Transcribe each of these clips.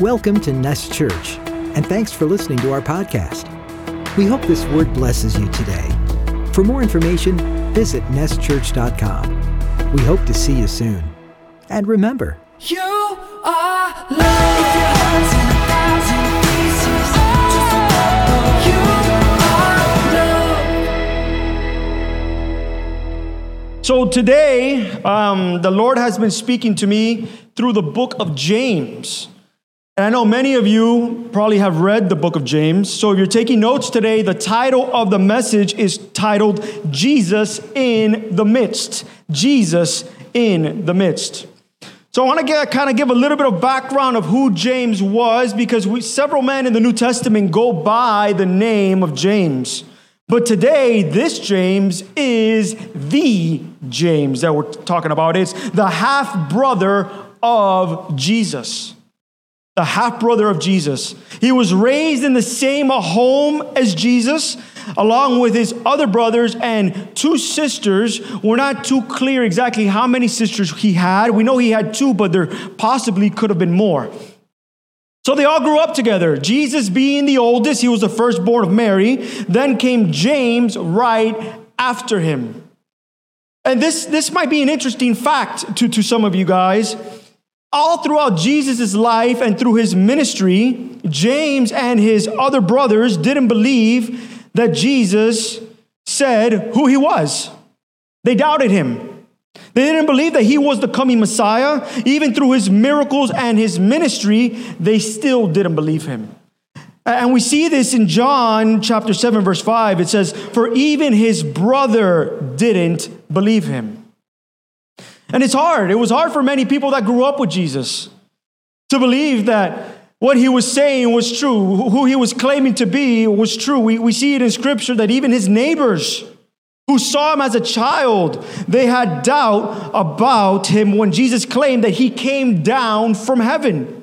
Welcome to Nest Church, and thanks for listening to our podcast. We hope this word blesses you today. For more information, visit nestchurch.com. We hope to see you soon. And remember, You are loved. If your heart's in a thousand pieces, just remember you are loved. So today, um, the Lord has been speaking to me through the book of James. And I know many of you probably have read the book of James. So if you're taking notes today, the title of the message is titled Jesus in the Midst. Jesus in the Midst. So I want to get, kind of give a little bit of background of who James was because we, several men in the New Testament go by the name of James. But today, this James is the James that we're talking about. It's the half brother of Jesus. The half brother of Jesus. He was raised in the same home as Jesus, along with his other brothers and two sisters. We're not too clear exactly how many sisters he had. We know he had two, but there possibly could have been more. So they all grew up together. Jesus being the oldest, he was the firstborn of Mary. Then came James right after him. And this, this might be an interesting fact to, to some of you guys. All throughout Jesus' life and through his ministry, James and his other brothers didn't believe that Jesus said who he was. They doubted him. They didn't believe that he was the coming Messiah. Even through his miracles and his ministry, they still didn't believe him. And we see this in John chapter 7, verse 5. It says, For even his brother didn't believe him. And it's hard. It was hard for many people that grew up with Jesus to believe that what he was saying was true, who he was claiming to be was true. We, we see it in scripture that even his neighbors who saw him as a child, they had doubt about him when Jesus claimed that he came down from heaven.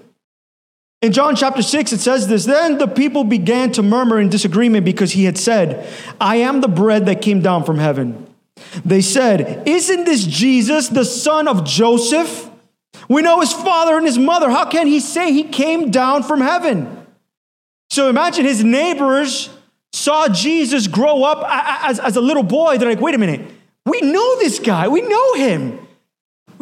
In John chapter 6, it says this Then the people began to murmur in disagreement because he had said, I am the bread that came down from heaven. They said, Isn't this Jesus, the son of Joseph? We know his father and his mother. How can he say he came down from heaven? So imagine his neighbors saw Jesus grow up as, as a little boy. They're like, wait a minute, we know this guy, we know him.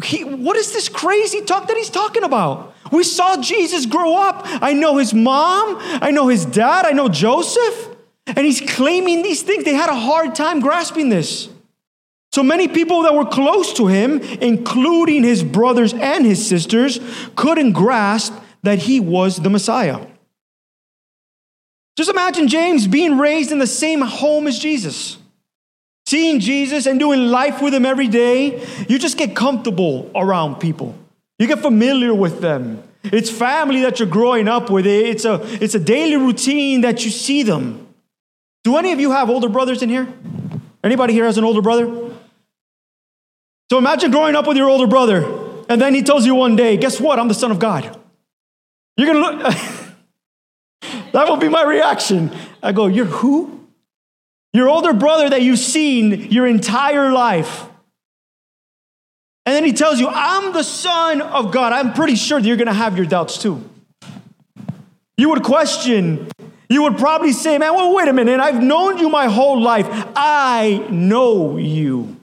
He, what is this crazy talk that he's talking about? We saw Jesus grow up. I know his mom, I know his dad, I know Joseph. And he's claiming these things. They had a hard time grasping this. So many people that were close to him, including his brothers and his sisters, couldn't grasp that he was the Messiah. Just imagine James being raised in the same home as Jesus. Seeing Jesus and doing life with him every day, you just get comfortable around people. You get familiar with them. It's family that you're growing up with. It's a, it's a daily routine that you see them. Do any of you have older brothers in here? Anybody here has an older brother? So imagine growing up with your older brother, and then he tells you one day, Guess what? I'm the Son of God. You're gonna look. that will be my reaction. I go, You're who? Your older brother that you've seen your entire life. And then he tells you, I'm the Son of God. I'm pretty sure that you're gonna have your doubts too. You would question, you would probably say, Man, well, wait a minute. I've known you my whole life. I know you.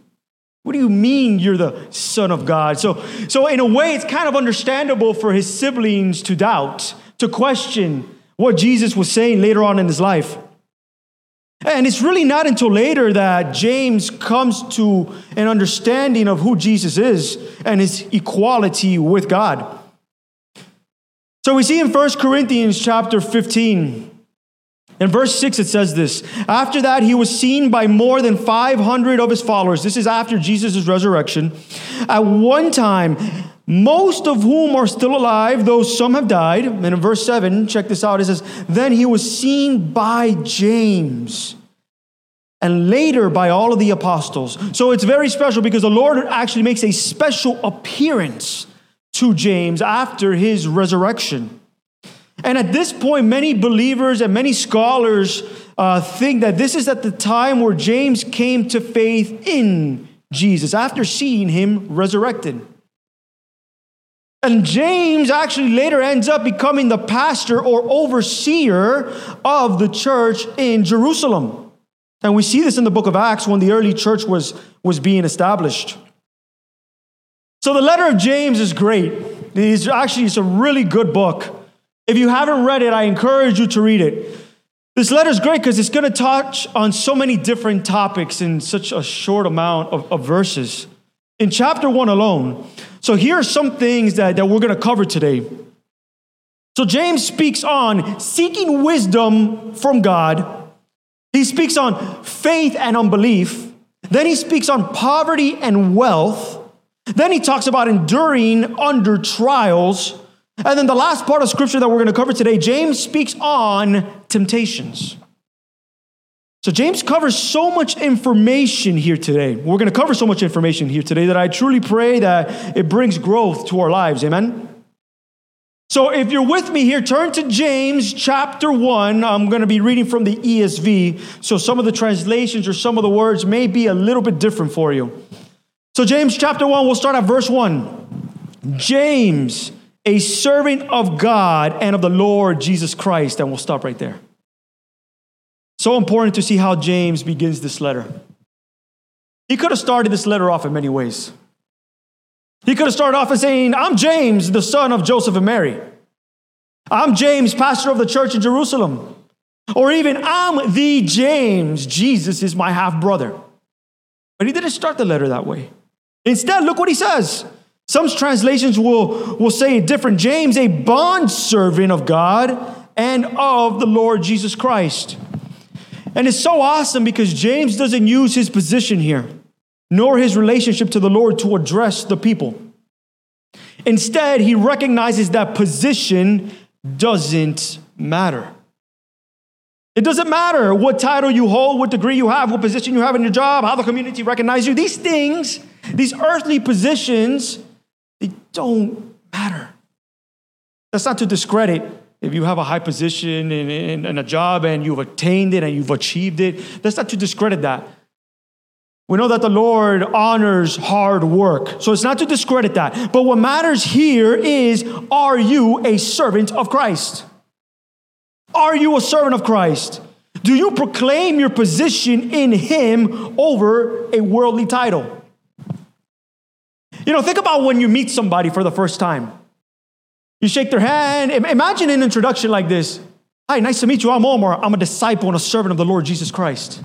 What do you mean you're the son of God? So, so in a way, it's kind of understandable for his siblings to doubt, to question what Jesus was saying later on in his life. And it's really not until later that James comes to an understanding of who Jesus is and his equality with God. So we see in 1 Corinthians chapter 15, in verse 6, it says this After that, he was seen by more than 500 of his followers. This is after Jesus' resurrection. At one time, most of whom are still alive, though some have died. And in verse 7, check this out it says, Then he was seen by James and later by all of the apostles. So it's very special because the Lord actually makes a special appearance to James after his resurrection. And at this point, many believers and many scholars uh, think that this is at the time where James came to faith in Jesus after seeing him resurrected. And James actually later ends up becoming the pastor or overseer of the church in Jerusalem. And we see this in the book of Acts when the early church was, was being established. So the letter of James is great. It's actually it's a really good book. If you haven't read it, I encourage you to read it. This letter is great because it's going to touch on so many different topics in such a short amount of, of verses. In chapter one alone, so here are some things that, that we're going to cover today. So James speaks on seeking wisdom from God. He speaks on faith and unbelief. Then he speaks on poverty and wealth. Then he talks about enduring under trials. And then the last part of scripture that we're going to cover today, James speaks on temptations. So James covers so much information here today. We're going to cover so much information here today that I truly pray that it brings growth to our lives. Amen. So if you're with me here, turn to James chapter 1. I'm going to be reading from the ESV. So some of the translations or some of the words may be a little bit different for you. So James chapter 1, we'll start at verse 1. James, a servant of God and of the Lord Jesus Christ. And we'll stop right there. So important to see how James begins this letter. He could have started this letter off in many ways. He could have started off by saying, I'm James, the son of Joseph and Mary. I'm James, pastor of the church in Jerusalem. Or even, I'm the James, Jesus is my half brother. But he didn't start the letter that way. Instead, look what he says. Some translations will, will say a different. James, a bond servant of God and of the Lord Jesus Christ. And it's so awesome because James doesn't use his position here, nor his relationship to the Lord to address the people. Instead, he recognizes that position doesn't matter. It doesn't matter what title you hold, what degree you have, what position you have in your job, how the community recognizes you. These things, these earthly positions, they don't matter. That's not to discredit if you have a high position in, in, in, a job and you've attained it and you've achieved it, that's not to discredit that. We know that the Lord honors hard work. So it's not to discredit that. But what matters here is are you a servant of Christ? Are you a servant of Christ? Do you proclaim your position in Him over a worldly title? You know, think about when you meet somebody for the first time. You shake their hand. Imagine an introduction like this Hi, nice to meet you. I'm Omar. I'm a disciple and a servant of the Lord Jesus Christ.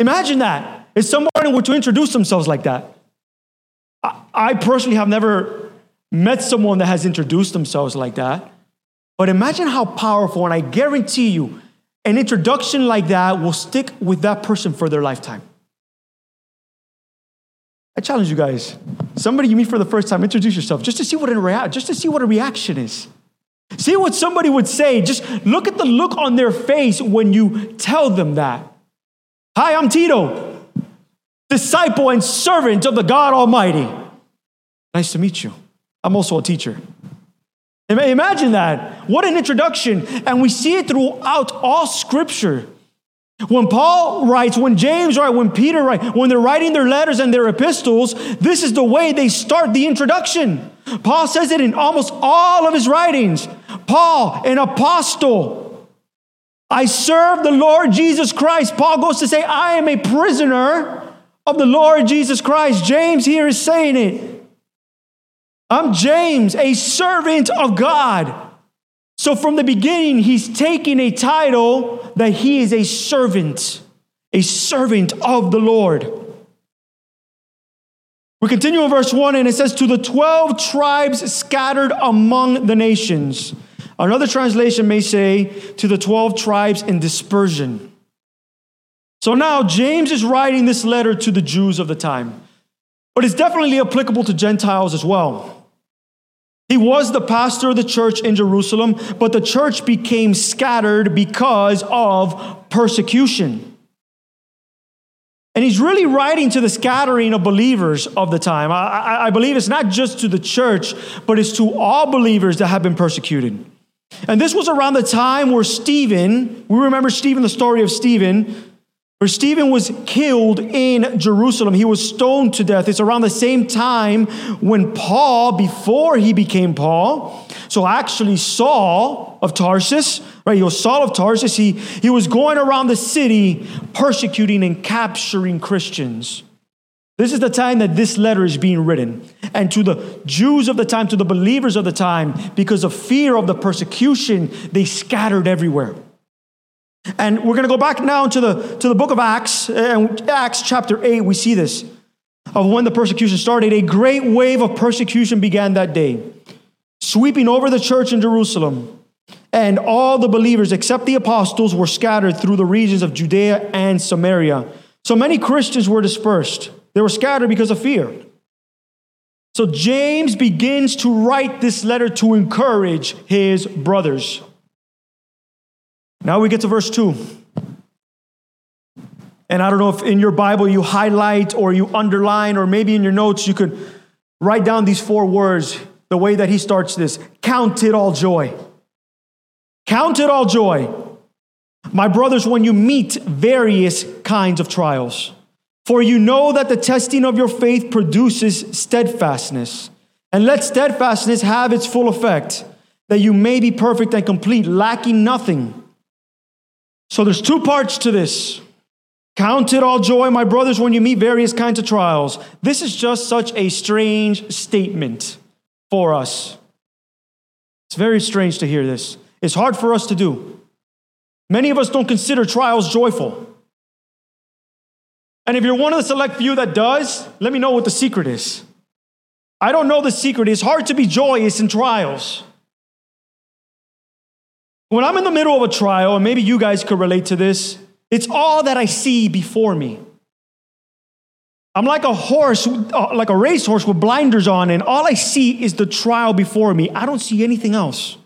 Imagine that. If somebody were to introduce themselves like that. I personally have never met someone that has introduced themselves like that. But imagine how powerful, and I guarantee you, an introduction like that will stick with that person for their lifetime. I challenge you guys. Somebody you meet for the first time, introduce yourself just to see what a rea- just to see what a reaction is. See what somebody would say. Just look at the look on their face when you tell them that. Hi, I'm Tito, disciple and servant of the God Almighty. Nice to meet you. I'm also a teacher. Imagine that. What an introduction. And we see it throughout all scripture. When Paul writes, when James writes, when Peter writes, when they're writing their letters and their epistles, this is the way they start the introduction. Paul says it in almost all of his writings. Paul, an apostle. I serve the Lord Jesus Christ. Paul goes to say, I am a prisoner of the Lord Jesus Christ. James here is saying it. I'm James, a servant of God. So from the beginning, he's taking a title that he is a servant, a servant of the Lord. We continue in verse 1 and it says, To the 12 tribes scattered among the nations. Another translation may say, To the 12 tribes in dispersion. So now James is writing this letter to the Jews of the time, but it's definitely applicable to Gentiles as well. He was the pastor of the church in Jerusalem, but the church became scattered because of persecution. And he's really writing to the scattering of believers of the time. I, I, believe it's not just to the church, but it's to all believers that have been persecuted. And this was around the time where Stephen, we remember Stephen, the story of Stephen, where Stephen was killed in Jerusalem. He was stoned to death. It's around the same time when Paul, before he became Paul, so actually Saul of Tarsus, right? He was Saul of Tarsus. He, he was going around the city persecuting and capturing Christians. This is the time that this letter is being written. And to the Jews of the time, to the believers of the time, because of fear of the persecution, they scattered everywhere. And we're going to go back now to the, to the book of Acts, and Acts chapter 8, we see this of when the persecution started. A great wave of persecution began that day, sweeping over the church in Jerusalem. And all the believers, except the apostles, were scattered through the regions of Judea and Samaria. So many Christians were dispersed. They were scattered because of fear. So James begins to write this letter to encourage his brothers. Now we get to verse 2. And I don't know if in your Bible you highlight or you underline, or maybe in your notes you could write down these four words the way that he starts this Count it all joy. Count it all joy. My brothers, when you meet various kinds of trials, for you know that the testing of your faith produces steadfastness. And let steadfastness have its full effect, that you may be perfect and complete, lacking nothing. So there's two parts to this. Count it all joy, my brothers, when you meet various kinds of trials. This is just such a strange statement for us. It's very strange to hear this. It's hard for us to do. Many of us don't consider trials joyful. And if you're one of the select few that does, let me know what the secret is. I don't know the secret. It's hard to be joyous in trials. When I'm in the middle of a trial, and maybe you guys could relate to this, it's all that I see before me. I'm like a horse, uh, like a racehorse with blinders on, and all I see is the trial before me. I don't see anything else.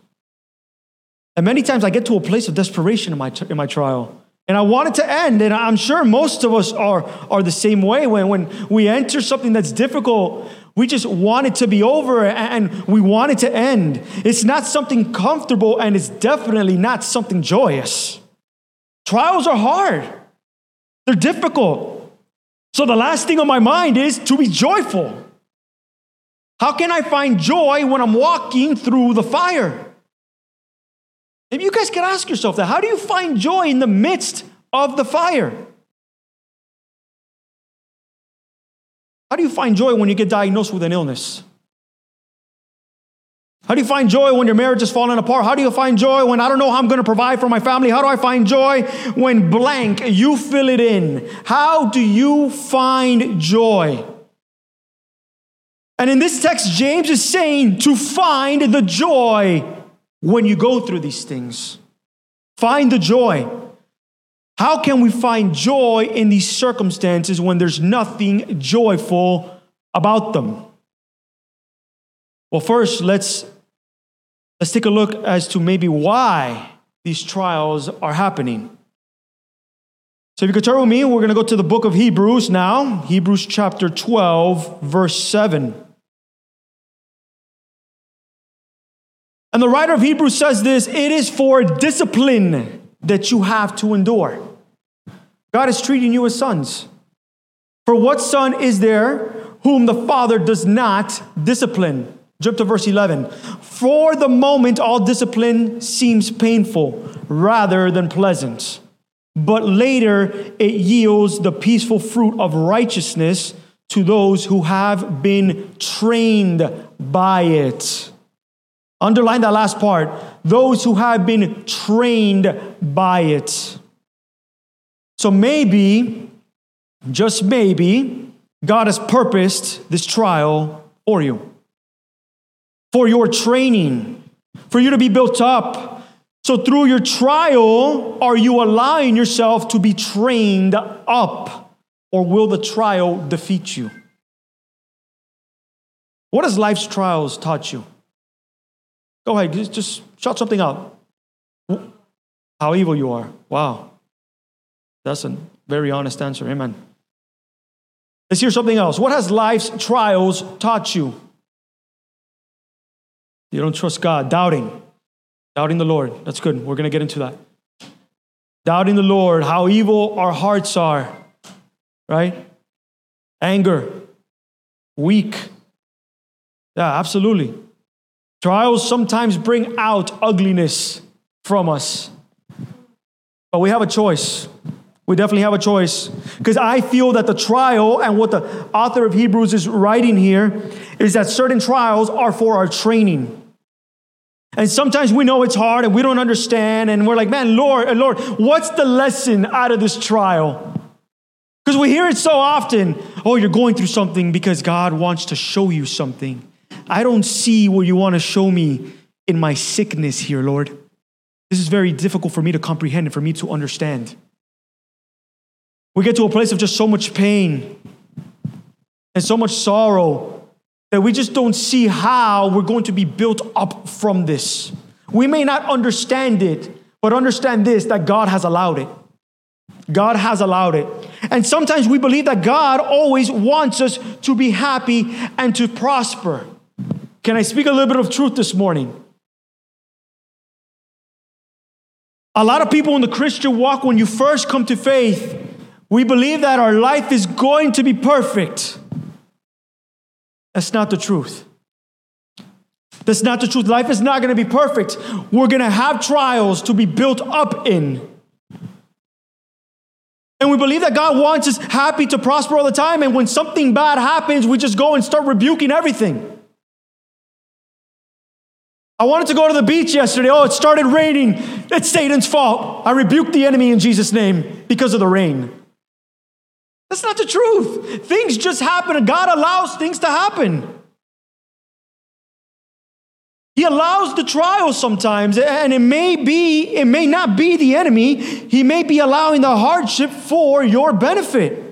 And many times I get to a place of desperation in my, in my trial. And I want it to end. And I'm sure most of us are, are the same way. When, when we enter something that's difficult, we just want it to be over and we want it to end. It's not something comfortable and it's definitely not something joyous. Trials are hard, they're difficult. So the last thing on my mind is to be joyful. How can I find joy when I'm walking through the fire? Maybe you guys could ask yourself that. How do you find joy in the midst of the fire? How do you find joy when you get diagnosed with an illness? How do you find joy when your marriage is falling apart? How do you find joy when I don't know how I'm going to provide for my family? How do I find joy when blank, you fill it in? How do you find joy? And in this text, James is saying to find the joy when you go through these things. Find the joy. How can we find joy in these circumstances when there's nothing joyful about them? Well, first, let's, let's take a look as to maybe why these trials are happening. So, if you could turn with me, we're going to go to the book of Hebrews now, Hebrews chapter 12, verse 7. And the writer of Hebrews says this it is for discipline that you have to endure. God is treating you as sons. For what son is there whom the Father does not discipline? Jump to verse 11. For the moment, all discipline seems painful rather than pleasant, but later it yields the peaceful fruit of righteousness to those who have been trained by it. Underline that last part. Those who have been trained by it. So maybe, just maybe, God has purposed this trial for you, for your training, for you to be built up. So through your trial, are you allowing yourself to be trained up, or will the trial defeat you? What has life's trials taught you? Go ahead, just, shout something out. How evil you are. Wow. That's a very honest answer. Amen. Let's hear something else. What has life's trials taught you? You don't trust God, doubting, doubting the Lord. That's good. We're going to get into that. doubting the Lord, how evil our hearts are, right? Anger, weak. Yeah, absolutely. Trials sometimes bring out ugliness from us. But we have a choice. We definitely have a choice. Because I feel that the trial and what the author of Hebrews is writing here is that certain trials are for our training. And sometimes we know it's hard and we don't understand, and we're like, man, Lord, uh, Lord, what's the lesson out of this trial? Because we hear it so often. Oh, you're going through something because God wants to show you something. I don't see what you want to show me in my sickness here, Lord. This is very difficult for me to comprehend and for me to understand. We get to a place of just so much pain and so much sorrow that we just don't see how we're going to be built up from this. We may not understand it, but understand this that God has allowed it. God has allowed it. And sometimes we believe that God always wants us to be happy and to prosper. Can I speak a little bit of truth this morning? A lot of people in the Christian walk, when you first come to faith, we believe that our life is going to be perfect. That's not the truth. That's not the truth. Life is not going to be perfect. We're going to have trials to be built up in. And we believe that God wants us happy to prosper all the time. And when something bad happens, we just go and start rebuking everything. I wanted to go to the beach yesterday. Oh, it started raining. It's Satan's fault. I rebuked the enemy in Jesus' name because of the rain. That's not the truth. Things just happen, God allows things to happen. He allows the trial sometimes, and it may be, it may not be the enemy. He may be allowing the hardship for your benefit.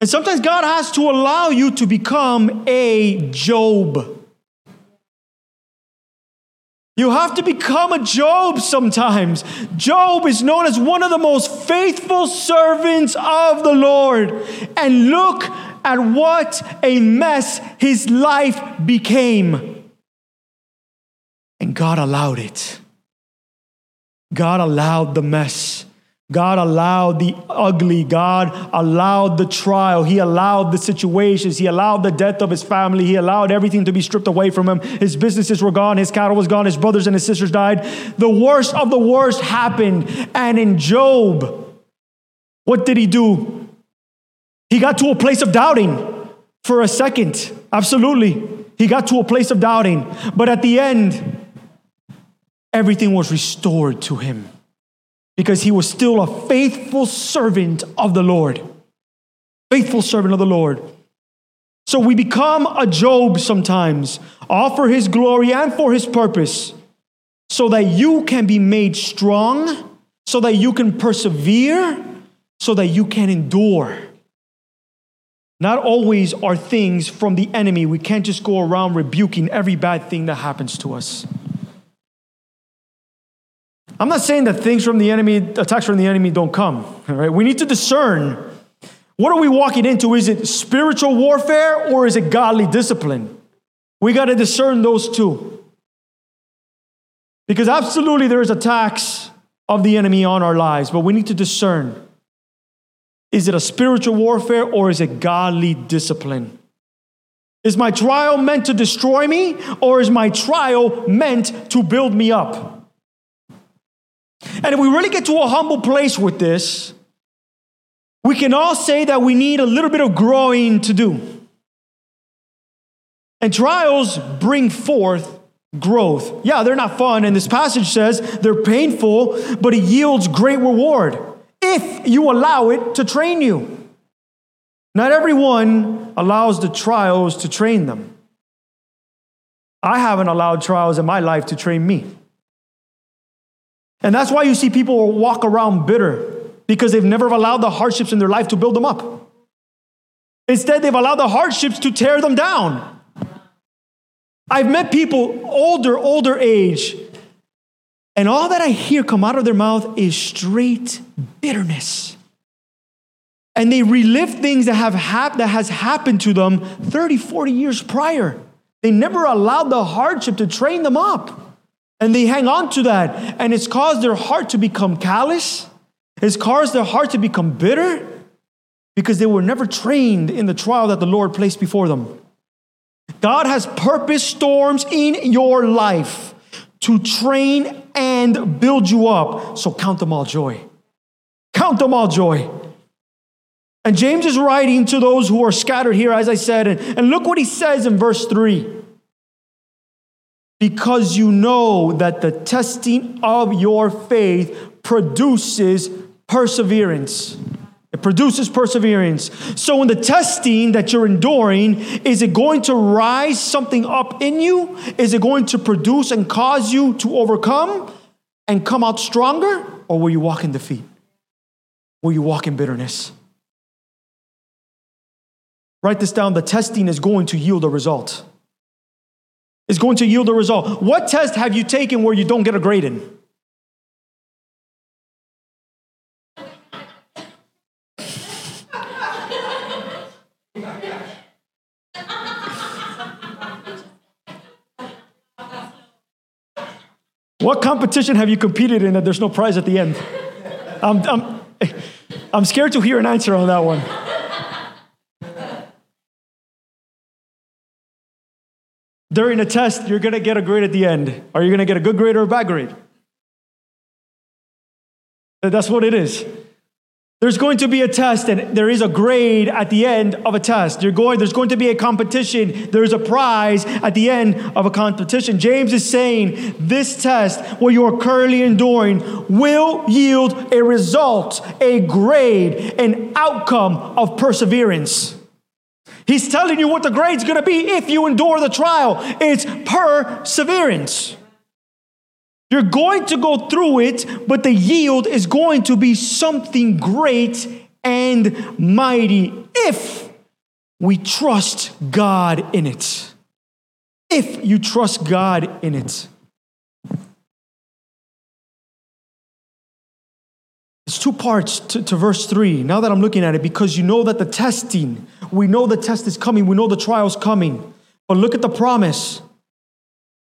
And sometimes God has to allow you to become a Job. You have to become a Job sometimes. Job is known as one of the most faithful servants of the Lord. And look at what a mess his life became. And God allowed it. God allowed the mess. God allowed the ugly. God allowed the trial. He allowed the situations. He allowed the death of his family. He allowed everything to be stripped away from him. His businesses were gone. His cattle was gone. His brothers and his sisters died. The worst of the worst happened. And in Job, what did he do? He got to a place of doubting for a second. Absolutely. He got to a place of doubting. But at the end, everything was restored to him because he was still a faithful servant of the Lord. Faithful servant of the Lord. So we become a Job sometimes, all for his glory and for his purpose, so that you can be made strong, so that you can persevere, so that you can endure. Not always are things from the enemy. We can't just go around rebuking every bad thing that happens to us. I'm not saying that things from the enemy, attacks from the enemy don't come, right? We need to discern what are we walking into? Is it spiritual warfare or is it godly discipline? We got to discern those two. Because absolutely there is attacks of the enemy on our lives, but we need to discern is it a spiritual warfare or is it godly discipline? Is my trial meant to destroy me or is my trial meant to build me up? And if we really get to a humble place with this, we can all say that we need a little bit of growing to do. And trials bring forth growth. Yeah, they're not fun. And this passage says they're painful, but it yields great reward if you allow it to train you. Not everyone allows the trials to train them. I haven't allowed trials in my life to train me. And that's why you see people walk around bitter because they've never allowed the hardships in their life to build them up. Instead, they've allowed the hardships to tear them down. I've met people older, older age, and all that I hear come out of their mouth is straight bitterness. And they relive things that have hap- that has happened to them 30, 40 years prior. They never allowed the hardship to train them up. And they hang on to that. And it's caused their heart to become callous. It's caused their heart to become bitter because they were never trained in the trial that the Lord placed before them. God has purpose storms in your life to train and build you up. So count them all joy. Count them all joy. And James is writing to those who are scattered here, as I said. And, and look what he says in verse 3 because you know that the testing of your faith produces perseverance. It produces perseverance. So, in the testing that you're enduring, is it going to rise something up in you? Is it going to produce and cause you to overcome and come out stronger? Or will you walk in defeat? Will you walk in bitterness? Write this down the testing is going to yield a result. Is going to yield a result. What test have you taken where you don't get a grade in? What competition have you competed in that there's no prize at the end? I'm, I'm, I'm scared to hear an answer on that one. During a test, you're gonna get a grade at the end. Are you gonna get a good grade or a bad grade? That's what it is. There's going to be a test and there is a grade at the end of a test. You're going, there's going to be a competition. There's a prize at the end of a competition. James is saying this test, what you are currently enduring, will yield a result, a grade, an outcome of perseverance. He's telling you what the grade's gonna be if you endure the trial. It's perseverance. You're going to go through it, but the yield is going to be something great and mighty if we trust God in it. If you trust God in it. It's two parts to, to verse 3. Now that I'm looking at it, because you know that the testing, we know the test is coming, we know the trial's coming. But look at the promise.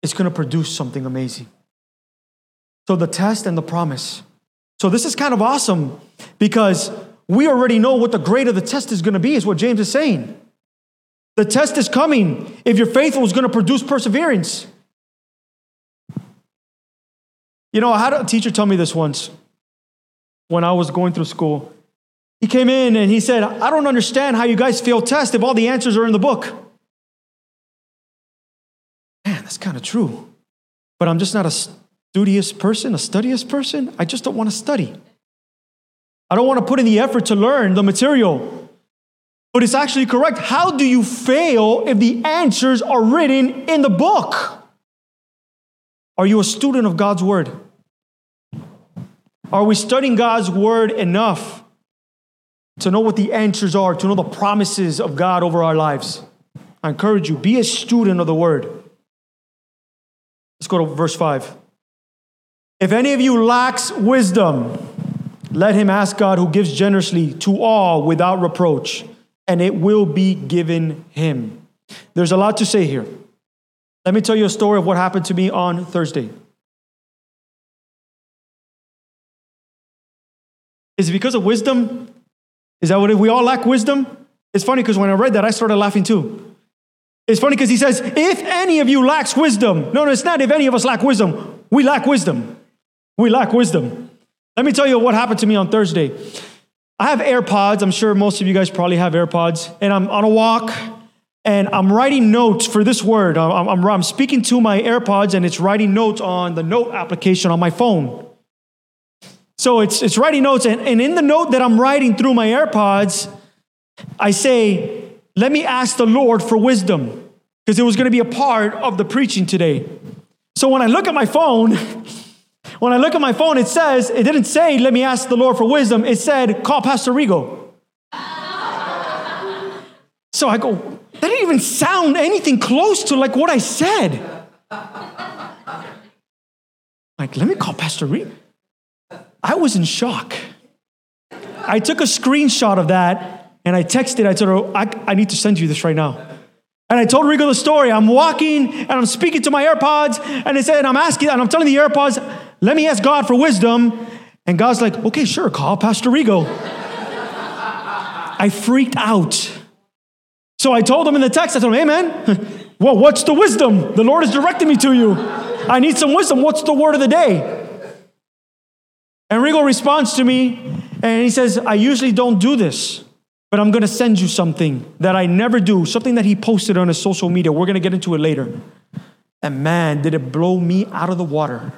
It's going to produce something amazing. So the test and the promise. So this is kind of awesome because we already know what the grade of the test is going to be, is what James is saying. The test is coming. If you're faithful, it's going to produce perseverance. You know, I had a teacher tell me this once when I was going through school. He came in and he said, I don't understand how you guys fail tests if all the answers are in the book. Man, that's kind of true. But I'm just not a studious person, a studious person. I just don't want to study. I don't want to put in the effort to learn the material. But it's actually correct. How do you fail if the answers are written in the book? Are you a student of God's word? Are we studying God's word enough to know what the answers are, to know the promises of God over our lives? I encourage you, be a student of the word. Let's go to verse 5. If any of you lacks wisdom, let him ask God who gives generously to all without reproach, and it will be given him. There's a lot to say here. Let me tell you a story of what happened to me on Thursday. Is it because of wisdom? Is that what it, we all lack wisdom? It's funny because when I read that, I started laughing too. It's funny because he says, if any of you lacks wisdom, no, no, it's not if any of us lack wisdom. We lack wisdom. We lack wisdom. Let me tell you what happened to me on Thursday. I have AirPods. I'm sure most of you guys probably have AirPods. And I'm on a walk and I'm writing notes for this word. I'm, I'm, I'm speaking to my AirPods and it's writing notes on the note application on my phone. So it's, it's writing notes, and, and in the note that I'm writing through my AirPods, I say, let me ask the Lord for wisdom, because it was going to be a part of the preaching today. So when I look at my phone, when I look at my phone, it says, it didn't say, let me ask the Lord for wisdom. It said, call Pastor Rigo. so I go, that didn't even sound anything close to like what I said. Like, let me call Pastor Rigo. I was in shock. I took a screenshot of that and I texted, I told her, I, I need to send you this right now. And I told Rigo the story. I'm walking and I'm speaking to my AirPods, and I said, and I'm asking, and I'm telling the AirPods, let me ask God for wisdom. And God's like, okay, sure, call Pastor Rigo. I freaked out. So I told him in the text, I told him, hey man, well, what's the wisdom? The Lord is directing me to you. I need some wisdom. What's the word of the day? And Rigo responds to me and he says, I usually don't do this, but I'm gonna send you something that I never do, something that he posted on his social media. We're gonna get into it later. And man, did it blow me out of the water.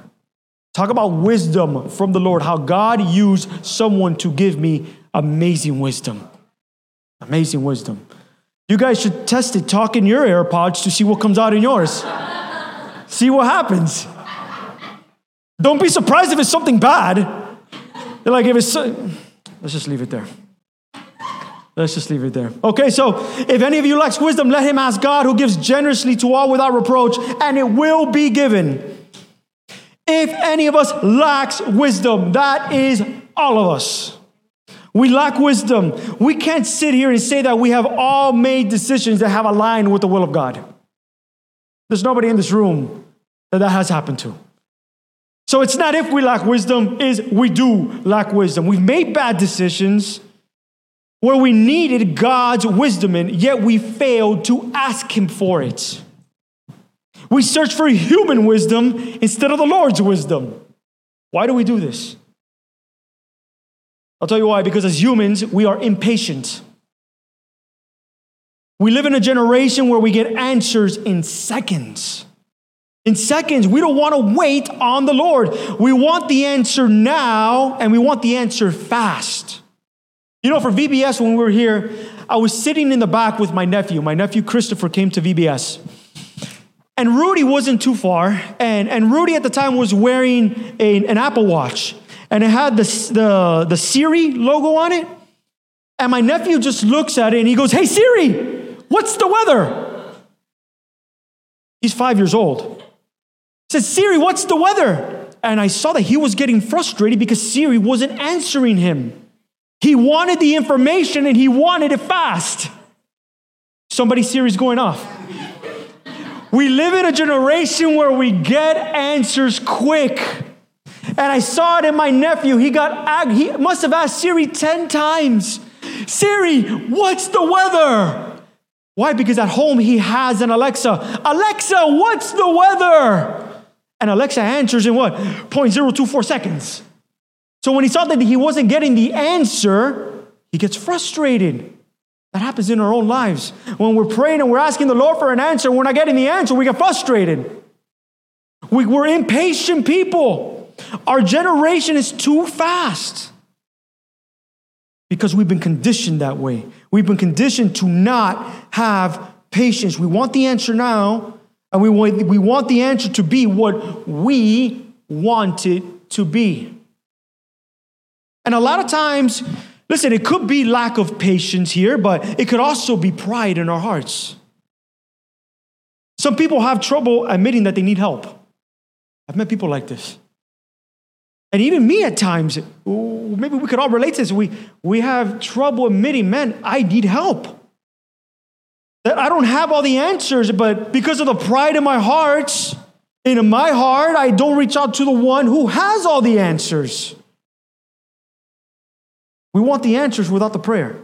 Talk about wisdom from the Lord, how God used someone to give me amazing wisdom. Amazing wisdom. You guys should test it. Talk in your AirPods to see what comes out in yours. see what happens. Don't be surprised if it's something bad. Like, if it's, let's just leave it there. Let's just leave it there. Okay, so if any of you lacks wisdom, let him ask God who gives generously to all without reproach, and it will be given. If any of us lacks wisdom, that is all of us. We lack wisdom. We can't sit here and say that we have all made decisions that have aligned with the will of God. There's nobody in this room that that has happened to. So it's not if we lack wisdom, is we do lack wisdom. We've made bad decisions where we needed God's wisdom in, yet we failed to ask Him for it. We search for human wisdom instead of the Lord's wisdom. Why do we do this? I'll tell you why. Because as humans, we are impatient. We live in a generation where we get answers in seconds. In seconds, we don't want to wait on the Lord. We want the answer now and we want the answer fast. You know, for VBS, when we were here, I was sitting in the back with my nephew. My nephew Christopher came to VBS. And Rudy wasn't too far. And, and Rudy at the time was wearing a- an Apple Watch. And it had the, the, the Siri logo on it. And my nephew just looks at it and he goes, Hey Siri, what's the weather? He's five years old. Says, Siri, what's the weather? And I saw that he was getting frustrated because Siri wasn't answering him. He wanted the information and he wanted it fast. Somebody, Siri's going off. We live in a generation where we get answers quick. And I saw it in my nephew. He got ag- he must have asked Siri 10 times. Siri, what's the weather? Why? Because at home he has an Alexa. Alexa, what's the weather? And Alexa answers in what? 0.024 seconds. So when he saw that he wasn't getting the answer, he gets frustrated. That happens in our own lives. When we're praying and we're asking the Lord for an answer, we're not getting the answer, we get frustrated. We, we're impatient people. Our generation is too fast because we've been conditioned that way. We've been conditioned to not have patience. We want the answer now, and we want, we want the answer to be what we want it to be. And a lot of times, listen, it could be lack of patience here, but it could also be pride in our hearts. Some people have trouble admitting that they need help. I've met people like this. And even me at times, maybe we could all relate to this. We, we have trouble admitting, man, I need help. That I don't have all the answers, but because of the pride in my heart, in my heart, I don't reach out to the one who has all the answers. We want the answers without the prayer.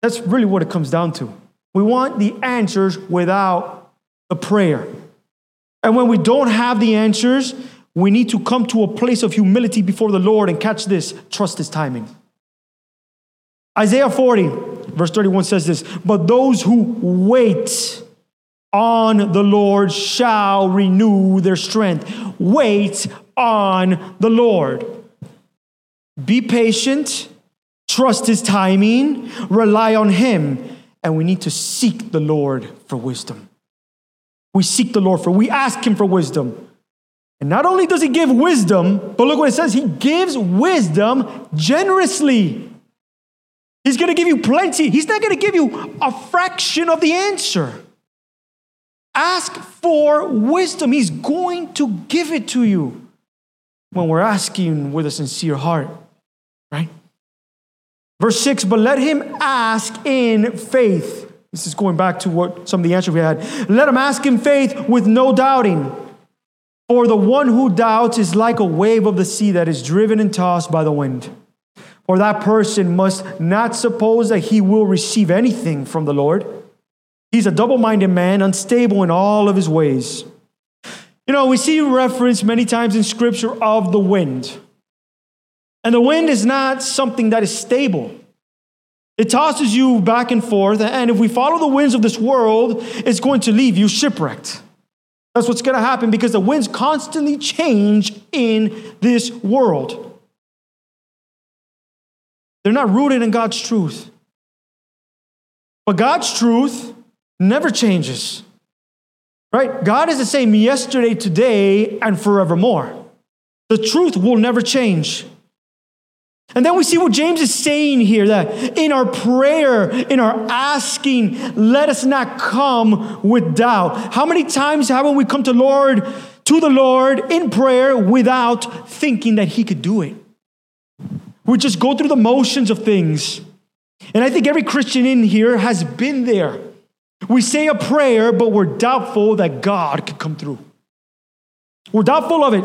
That's really what it comes down to. We want the answers without the prayer. And when we don't have the answers, we need to come to a place of humility before the Lord and catch this trust His timing. Isaiah 40, verse 31 says this But those who wait on the Lord shall renew their strength. Wait on the Lord. Be patient, trust His timing, rely on Him, and we need to seek the Lord for wisdom. We seek the Lord for, we ask Him for wisdom. And not only does He give wisdom, but look what it says He gives wisdom generously. He's gonna give you plenty, He's not gonna give you a fraction of the answer. Ask for wisdom, He's going to give it to you when we're asking with a sincere heart, right? Verse 6 But let him ask in faith This is going back to what some of the answers we had. Let him ask in faith with no doubting. For the one who doubts is like a wave of the sea that is driven and tossed by the wind. For that person must not suppose that he will receive anything from the Lord. He's a double minded man, unstable in all of his ways. You know, we see reference many times in Scripture of the wind. And the wind is not something that is stable. It tosses you back and forth, and if we follow the winds of this world, it's going to leave you shipwrecked. That's what's going to happen because the winds constantly change in this world. They're not rooted in God's truth. But God's truth never changes. Right? God is the same yesterday, today, and forevermore. The truth will never change. And then we see what James is saying here that in our prayer, in our asking, let us not come with doubt. How many times haven't we come to Lord, to the Lord in prayer without thinking that He could do it? We just go through the motions of things. And I think every Christian in here has been there. We say a prayer, but we're doubtful that God could come through. We're doubtful of it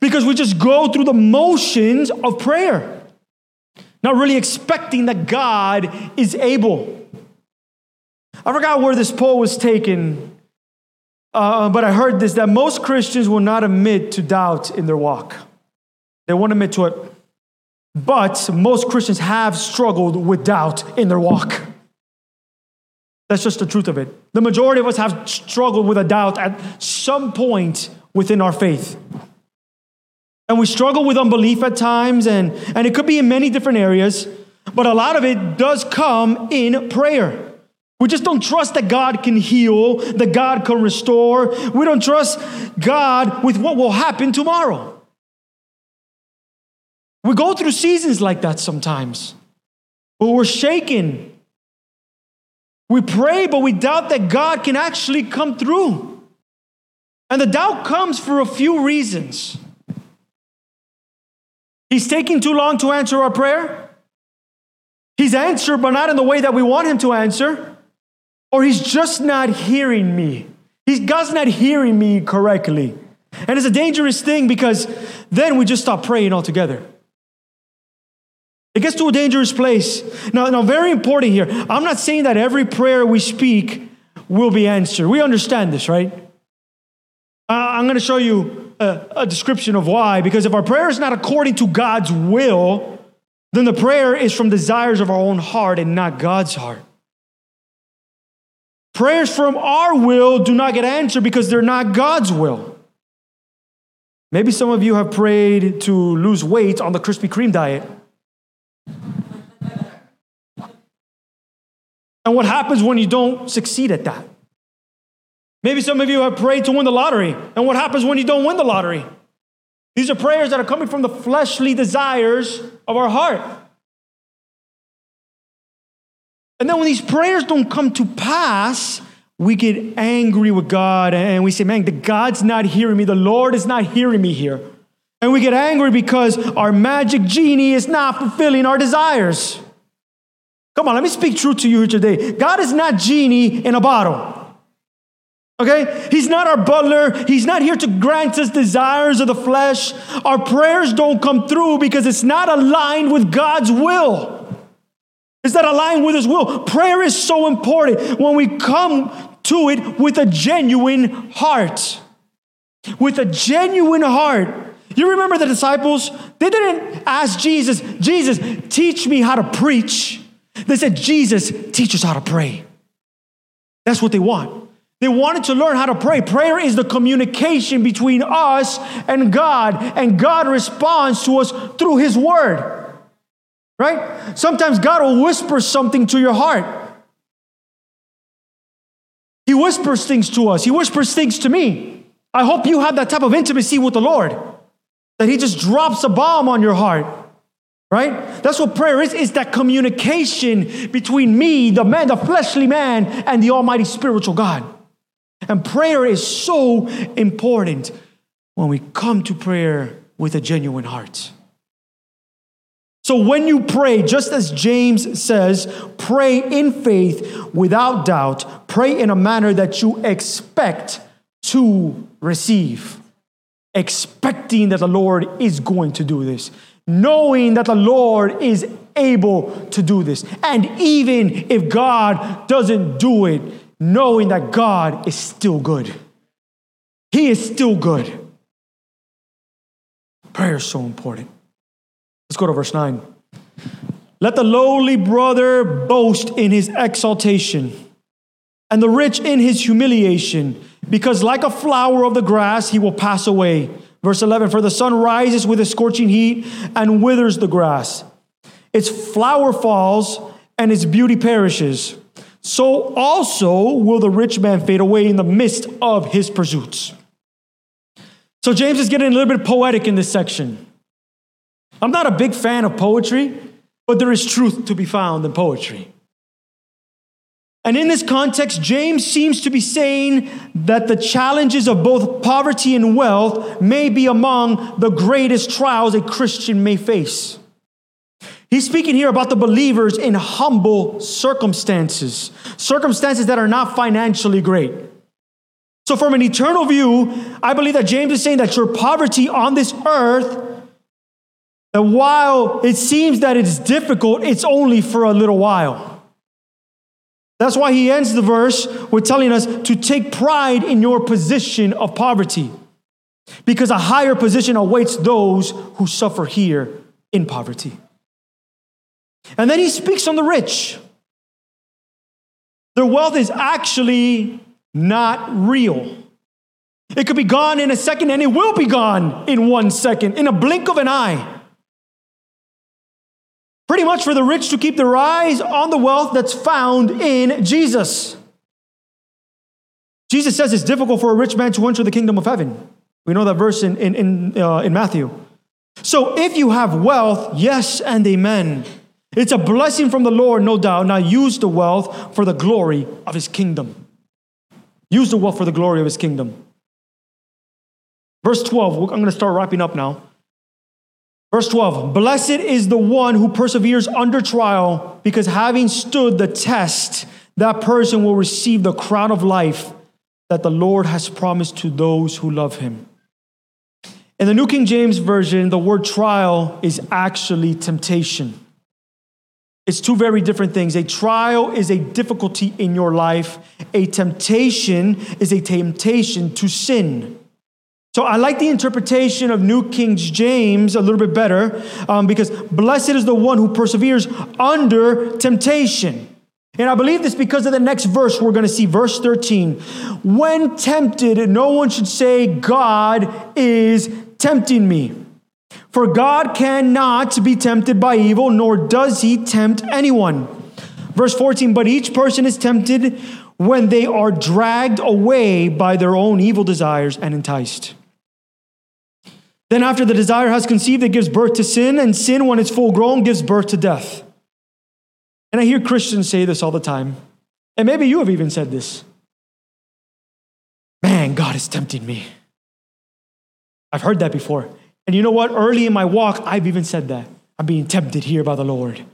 because we just go through the motions of prayer, not really expecting that God is able. I forgot where this poll was taken, uh, but I heard this that most Christians will not admit to doubt in their walk. They won't admit to it. But most Christians have struggled with doubt in their walk. That's just the truth of it. The majority of us have struggled with a doubt at some point within our faith. And we struggle with unbelief at times, and, and it could be in many different areas, but a lot of it does come in prayer. We just don't trust that God can heal, that God can restore. We don't trust God with what will happen tomorrow. We go through seasons like that sometimes, where we're shaken. We pray, but we doubt that God can actually come through. And the doubt comes for a few reasons. He's taking too long to answer our prayer. He's answered, but not in the way that we want him to answer. Or he's just not hearing me. He's God's not hearing me correctly. And it's a dangerous thing because then we just stop praying altogether. It gets to a dangerous place. Now, now, very important here. I'm not saying that every prayer we speak will be answered. We understand this, right? Uh, I'm going to show you a, a description of why. Because if our prayer is not according to God's will, then the prayer is from desires of our own heart and not God's heart. Prayers from our will do not get answered because they're not God's will. Maybe some of you have prayed to lose weight on the Krispy Kreme diet. And what happens when you don't succeed at that? Maybe some of you have prayed to win the lottery. And what happens when you don't win the lottery? These are prayers that are coming from the fleshly desires of our heart. And then when these prayers don't come to pass, we get angry with God and we say, Man, the God's not hearing me. The Lord is not hearing me here. And we get angry because our magic genie is not fulfilling our desires. Come on, let me speak truth to you today. God is not genie in a bottle. Okay? He's not our butler. He's not here to grant us desires of the flesh. Our prayers don't come through because it's not aligned with God's will. It's not aligned with His will. Prayer is so important when we come to it with a genuine heart. With a genuine heart. You remember the disciples? They didn't ask Jesus, Jesus, teach me how to preach. They said, Jesus, teach us how to pray. That's what they want. They wanted to learn how to pray. Prayer is the communication between us and God, and God responds to us through His Word. Right? Sometimes God will whisper something to your heart. He whispers things to us, He whispers things to me. I hope you have that type of intimacy with the Lord, that He just drops a bomb on your heart. Right? That's what prayer is. It's that communication between me, the man, the fleshly man, and the almighty spiritual God. And prayer is so important when we come to prayer with a genuine heart. So when you pray, just as James says, pray in faith without doubt, pray in a manner that you expect to receive. Expecting that the Lord is going to do this, knowing that the Lord is able to do this. And even if God doesn't do it, knowing that God is still good. He is still good. Prayer is so important. Let's go to verse 9. Let the lowly brother boast in his exaltation, and the rich in his humiliation, because like a flower of the grass, he will pass away. Verse 11 For the sun rises with a scorching heat and withers the grass. Its flower falls, and its beauty perishes. So also will the rich man fade away in the midst of his pursuits. So James is getting a little bit poetic in this section. I'm not a big fan of poetry, but there is truth to be found in poetry. And in this context, James seems to be saying that the challenges of both poverty and wealth may be among the greatest trials a Christian may face. He's speaking here about the believers in humble circumstances, circumstances that are not financially great. So, from an eternal view, I believe that James is saying that your poverty on this earth that while it seems that it's difficult, it's only for a little while. That's why he ends the verse with telling us to take pride in your position of poverty, because a higher position awaits those who suffer here in poverty. And then he speaks on the rich. Their wealth is actually not real. It could be gone in a second, and it will be gone in one second, in a blink of an eye. Pretty much for the rich to keep their eyes on the wealth that's found in Jesus. Jesus says it's difficult for a rich man to enter the kingdom of heaven. We know that verse in, in, in, uh, in Matthew. So if you have wealth, yes and amen. It's a blessing from the Lord, no doubt. Now use the wealth for the glory of his kingdom. Use the wealth for the glory of his kingdom. Verse 12, I'm going to start wrapping up now. Verse 12 Blessed is the one who perseveres under trial, because having stood the test, that person will receive the crown of life that the Lord has promised to those who love him. In the New King James Version, the word trial is actually temptation. It's two very different things. A trial is a difficulty in your life, a temptation is a temptation to sin. So I like the interpretation of New King James a little bit better um, because blessed is the one who perseveres under temptation. And I believe this because of the next verse we're going to see, verse 13. When tempted, no one should say, God is tempting me. For God cannot be tempted by evil, nor does he tempt anyone. Verse 14, but each person is tempted when they are dragged away by their own evil desires and enticed. Then, after the desire has conceived, it gives birth to sin, and sin, when it's full grown, gives birth to death. And I hear Christians say this all the time, and maybe you have even said this Man, God is tempting me. I've heard that before. And you know what? Early in my walk, I've even said that. I'm being tempted here by the Lord.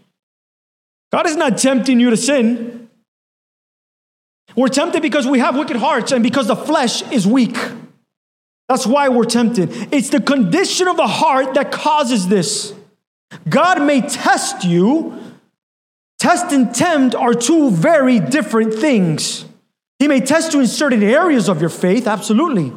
God is not tempting you to sin. We're tempted because we have wicked hearts and because the flesh is weak. That's why we're tempted. It's the condition of the heart that causes this. God may test you. Test and tempt are two very different things. He may test you in certain areas of your faith, absolutely.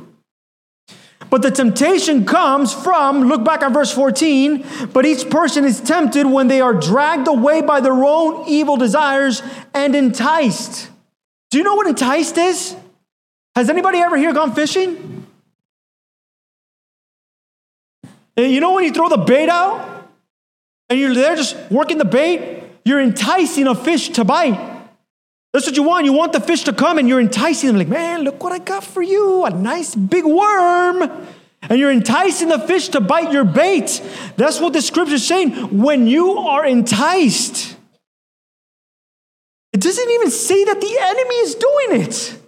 But the temptation comes from, look back at verse 14, but each person is tempted when they are dragged away by their own evil desires and enticed. Do you know what enticed is? Has anybody ever here gone fishing? You know when you throw the bait out and you're there just working the bait, you're enticing a fish to bite. That's what you want. You want the fish to come and you're enticing them, like, man, look what I got for you a nice big worm. And you're enticing the fish to bite your bait. That's what the scripture is saying. When you are enticed, it doesn't even say that the enemy is doing it.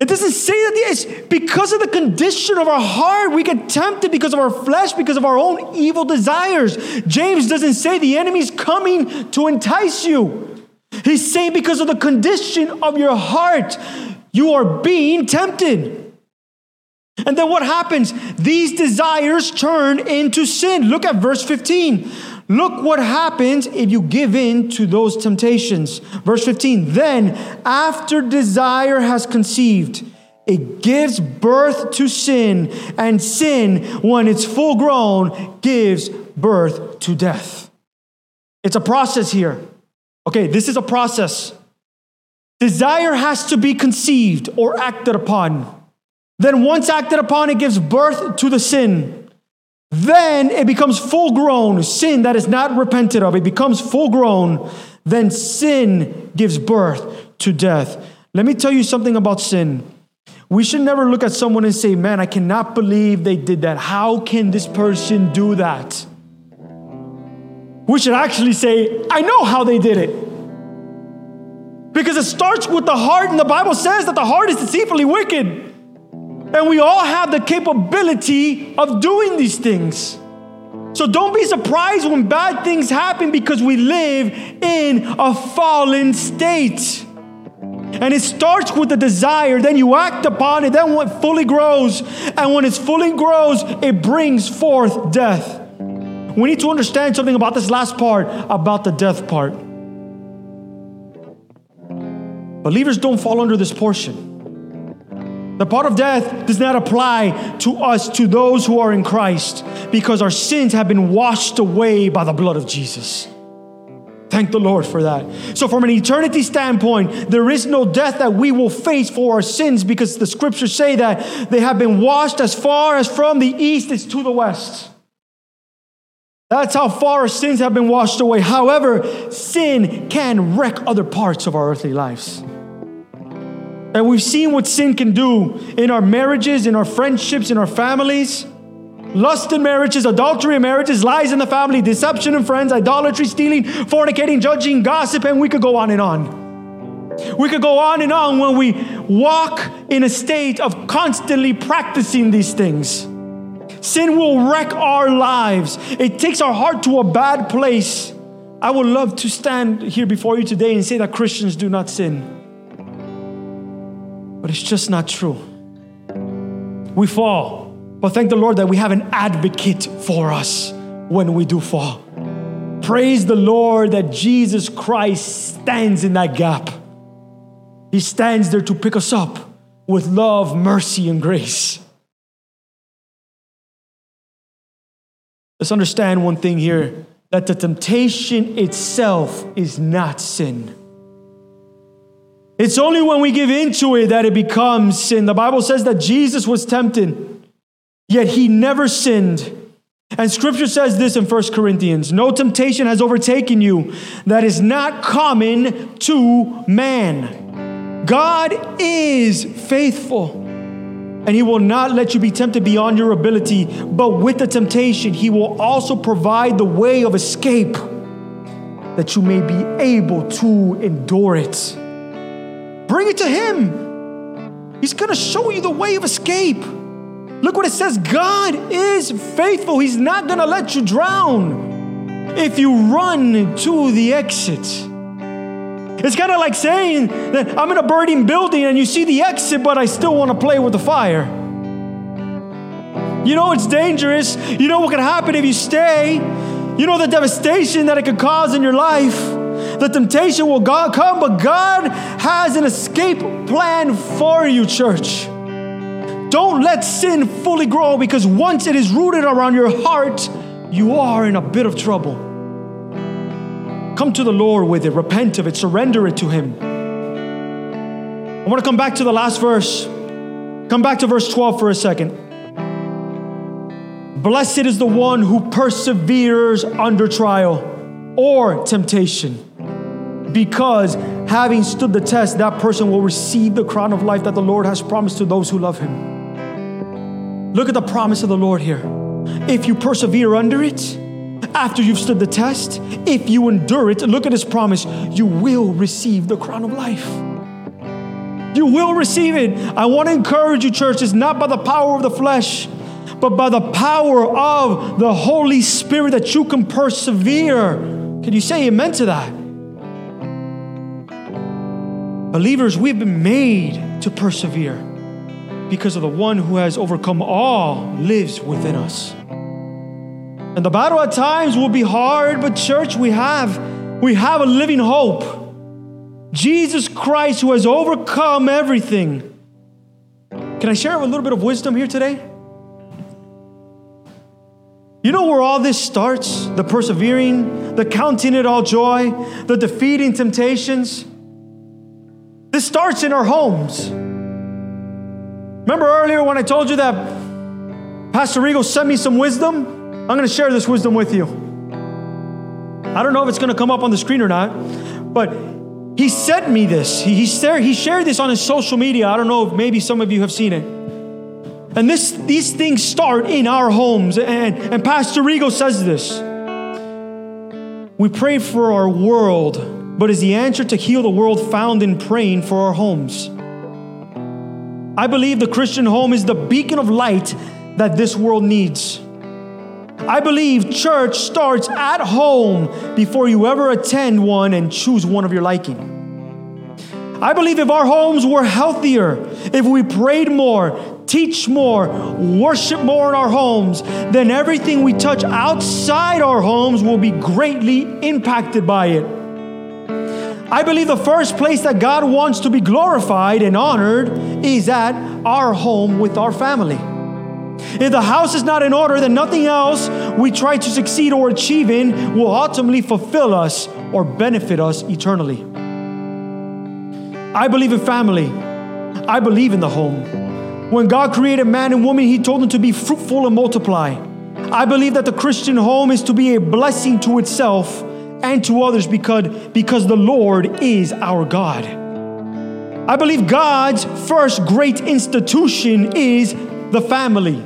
It doesn't say that it's because of the condition of our heart. We get tempted because of our flesh, because of our own evil desires. James doesn't say the enemy's coming to entice you. He's saying because of the condition of your heart, you are being tempted. And then what happens? These desires turn into sin. Look at verse 15. Look what happens if you give in to those temptations. Verse 15 Then, after desire has conceived, it gives birth to sin, and sin, when it's full grown, gives birth to death. It's a process here. Okay, this is a process. Desire has to be conceived or acted upon. Then, once acted upon, it gives birth to the sin. Then it becomes full grown sin that is not repented of. It becomes full grown. Then sin gives birth to death. Let me tell you something about sin. We should never look at someone and say, Man, I cannot believe they did that. How can this person do that? We should actually say, I know how they did it. Because it starts with the heart, and the Bible says that the heart is deceitfully wicked. And we all have the capability of doing these things. So don't be surprised when bad things happen because we live in a fallen state. And it starts with the desire, then you act upon it, then it fully grows, and when it's fully grows, it brings forth death. We need to understand something about this last part, about the death part. Believers don't fall under this portion. The part of death does not apply to us, to those who are in Christ, because our sins have been washed away by the blood of Jesus. Thank the Lord for that. So, from an eternity standpoint, there is no death that we will face for our sins because the scriptures say that they have been washed as far as from the east is to the west. That's how far our sins have been washed away. However, sin can wreck other parts of our earthly lives. And we've seen what sin can do in our marriages, in our friendships, in our families. Lust in marriages, adultery in marriages, lies in the family, deception in friends, idolatry, stealing, fornicating, judging, gossip, and we could go on and on. We could go on and on when we walk in a state of constantly practicing these things. Sin will wreck our lives. It takes our heart to a bad place. I would love to stand here before you today and say that Christians do not sin. But it's just not true. We fall, but thank the Lord that we have an advocate for us when we do fall. Praise the Lord that Jesus Christ stands in that gap. He stands there to pick us up with love, mercy, and grace. Let's understand one thing here that the temptation itself is not sin. It's only when we give into it that it becomes sin. The Bible says that Jesus was tempted, yet he never sinned. And scripture says this in 1 Corinthians No temptation has overtaken you that is not common to man. God is faithful, and he will not let you be tempted beyond your ability, but with the temptation, he will also provide the way of escape that you may be able to endure it. Bring it to Him. He's going to show you the way of escape. Look what it says God is faithful. He's not going to let you drown if you run to the exit. It's kind of like saying that I'm in a burning building and you see the exit, but I still want to play with the fire. You know it's dangerous. You know what can happen if you stay. You know the devastation that it could cause in your life. The temptation will come, but God has an escape plan for you, church. Don't let sin fully grow because once it is rooted around your heart, you are in a bit of trouble. Come to the Lord with it, repent of it, surrender it to Him. I want to come back to the last verse. Come back to verse 12 for a second. Blessed is the one who perseveres under trial or temptation because having stood the test, that person will receive the crown of life that the Lord has promised to those who love Him. Look at the promise of the Lord here. If you persevere under it, after you've stood the test, if you endure it, look at His promise, you will receive the crown of life. You will receive it. I want to encourage you, church, it's not by the power of the flesh, but by the power of the Holy Spirit that you can persevere. Can you say amen to that? Believers, we've been made to persevere because of the one who has overcome all lives within us. And the battle at times will be hard, but church, we have we have a living hope. Jesus Christ who has overcome everything. Can I share a little bit of wisdom here today? You know where all this starts? The persevering, the counting it all joy, the defeating temptations. This starts in our homes. Remember earlier when I told you that Pastor Rigo sent me some wisdom? I'm going to share this wisdom with you. I don't know if it's going to come up on the screen or not, but he sent me this. He, he, shared, he shared this on his social media. I don't know if maybe some of you have seen it. And this, these things start in our homes. And, and Pastor Rigo says this We pray for our world, but is the answer to heal the world found in praying for our homes? I believe the Christian home is the beacon of light that this world needs. I believe church starts at home before you ever attend one and choose one of your liking. I believe if our homes were healthier, if we prayed more, teach more, worship more in our homes, then everything we touch outside our homes will be greatly impacted by it. I believe the first place that God wants to be glorified and honored is at our home with our family. If the house is not in order, then nothing else we try to succeed or achieve in will ultimately fulfill us or benefit us eternally. I believe in family. I believe in the home. When God created man and woman, He told them to be fruitful and multiply. I believe that the Christian home is to be a blessing to itself and to others because, because the Lord is our God. I believe God's first great institution is the family,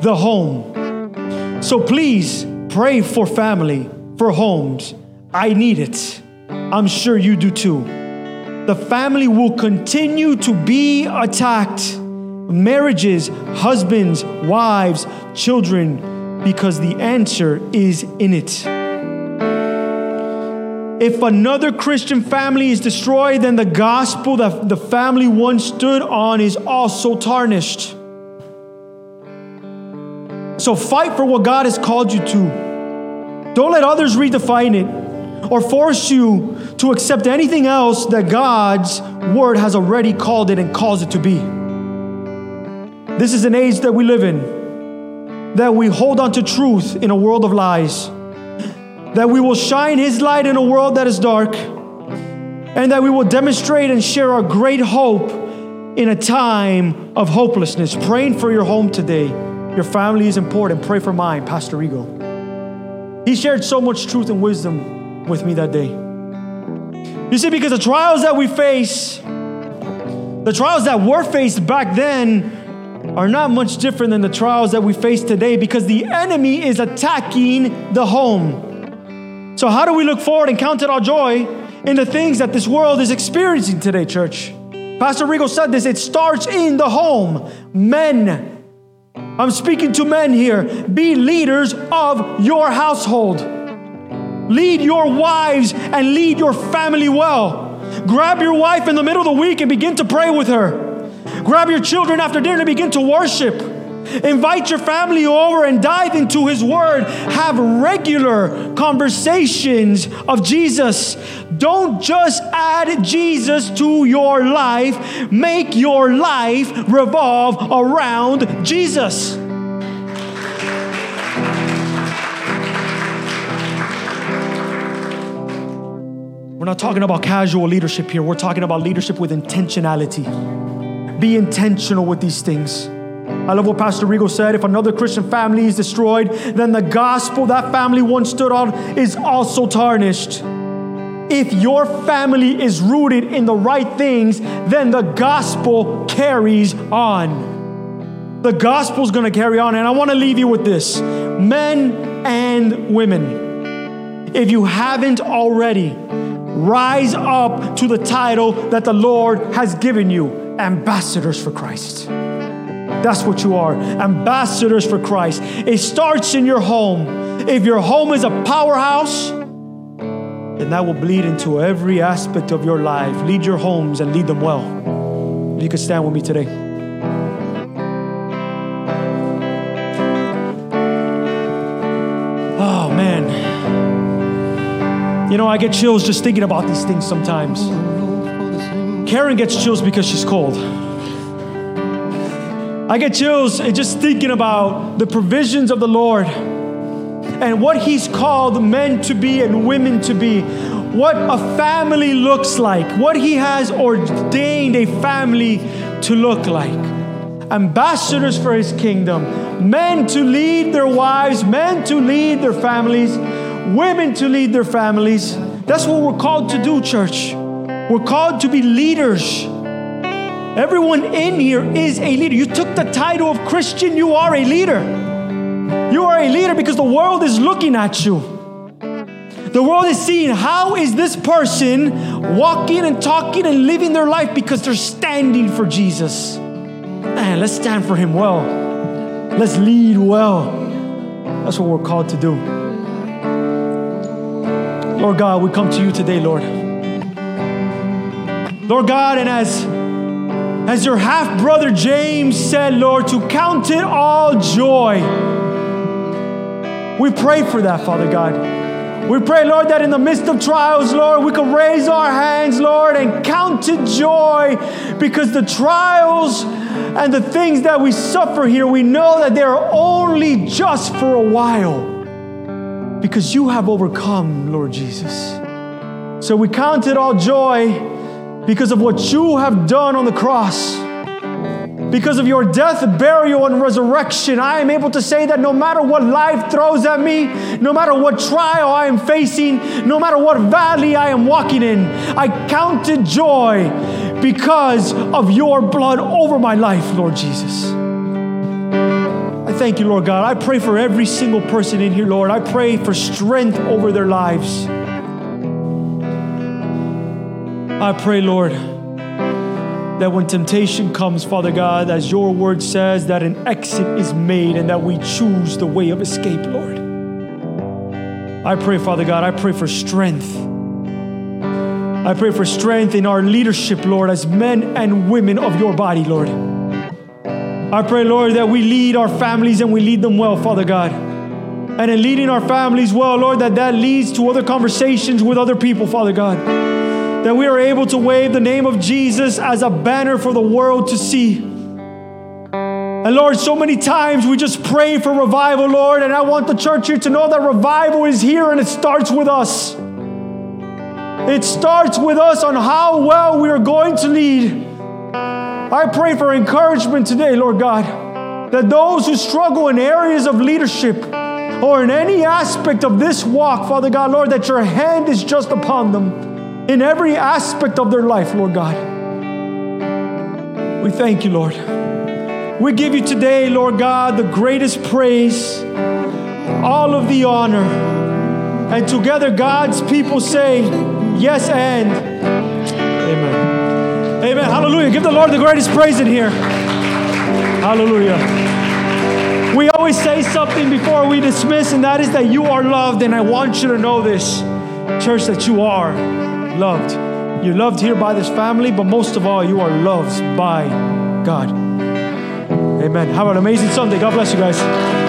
the home. So please pray for family, for homes. I need it. I'm sure you do too. The family will continue to be attacked. Marriages, husbands, wives, children, because the answer is in it. If another Christian family is destroyed, then the gospel that the family once stood on is also tarnished. So fight for what God has called you to. Don't let others redefine it or force you to accept anything else that God's word has already called it and calls it to be. This is an age that we live in, that we hold on to truth in a world of lies that we will shine His light in a world that is dark, and that we will demonstrate and share our great hope in a time of hopelessness. Praying for your home today. Your family is important. Pray for mine, Pastor Rigo. He shared so much truth and wisdom with me that day. You see, because the trials that we face, the trials that were faced back then, are not much different than the trials that we face today because the enemy is attacking the home. So, how do we look forward and count it our joy in the things that this world is experiencing today, church? Pastor Rigo said this it starts in the home. Men, I'm speaking to men here, be leaders of your household. Lead your wives and lead your family well. Grab your wife in the middle of the week and begin to pray with her. Grab your children after dinner and begin to worship. Invite your family over and dive into His Word. Have regular conversations of Jesus. Don't just add Jesus to your life, make your life revolve around Jesus. We're not talking about casual leadership here. We're talking about leadership with intentionality. Be intentional with these things. I love what Pastor Rigo said. If another Christian family is destroyed, then the gospel that family once stood on is also tarnished. If your family is rooted in the right things, then the gospel carries on. The gospel is going to carry on. And I want to leave you with this men and women. If you haven't already, rise up to the title that the Lord has given you ambassadors for Christ. That's what you are ambassadors for Christ. It starts in your home. If your home is a powerhouse, then that will bleed into every aspect of your life. Lead your homes and lead them well. If you could stand with me today. Oh, man. You know, I get chills just thinking about these things sometimes. Karen gets chills because she's cold. I get chills just thinking about the provisions of the Lord and what He's called men to be and women to be. What a family looks like, what He has ordained a family to look like. Ambassadors for His kingdom, men to lead their wives, men to lead their families, women to lead their families. That's what we're called to do, church. We're called to be leaders. Everyone in here is a leader. You took the title of Christian, you are a leader. You are a leader because the world is looking at you. The world is seeing how is this person walking and talking and living their life because they're standing for Jesus. Man, let's stand for him well. Let's lead well. That's what we're called to do. Lord God, we come to you today, Lord. Lord God, and as as your half brother James said, Lord, to count it all joy. We pray for that, Father God. We pray, Lord, that in the midst of trials, Lord, we can raise our hands, Lord, and count it joy because the trials and the things that we suffer here, we know that they're only just for a while because you have overcome, Lord Jesus. So we count it all joy because of what you have done on the cross. Because of your death, burial, and resurrection, I am able to say that no matter what life throws at me, no matter what trial I am facing, no matter what valley I am walking in, I count it joy because of your blood over my life, Lord Jesus. I thank you, Lord God. I pray for every single person in here, Lord. I pray for strength over their lives. I pray, Lord, that when temptation comes, Father God, as your word says, that an exit is made and that we choose the way of escape, Lord. I pray, Father God, I pray for strength. I pray for strength in our leadership, Lord, as men and women of your body, Lord. I pray, Lord, that we lead our families and we lead them well, Father God. And in leading our families well, Lord, that that leads to other conversations with other people, Father God that we are able to wave the name of Jesus as a banner for the world to see. And Lord, so many times we just pray for revival, Lord, and I want the church here to know that revival is here and it starts with us. It starts with us on how well we are going to lead. I pray for encouragement today, Lord God, that those who struggle in areas of leadership or in any aspect of this walk, Father God, Lord, that your hand is just upon them in every aspect of their life, Lord God. We thank you, Lord. We give you today, Lord God, the greatest praise, all of the honor. And together, God's people say, Yes and Amen. Amen. Hallelujah. Give the Lord the greatest praise in here. Hallelujah. We always say something before we dismiss, and that is that you are loved. And I want you to know this, church, that you are loved. You're loved here by this family, but most of all, you are loved by God. Amen. Have an amazing Sunday. God bless you guys.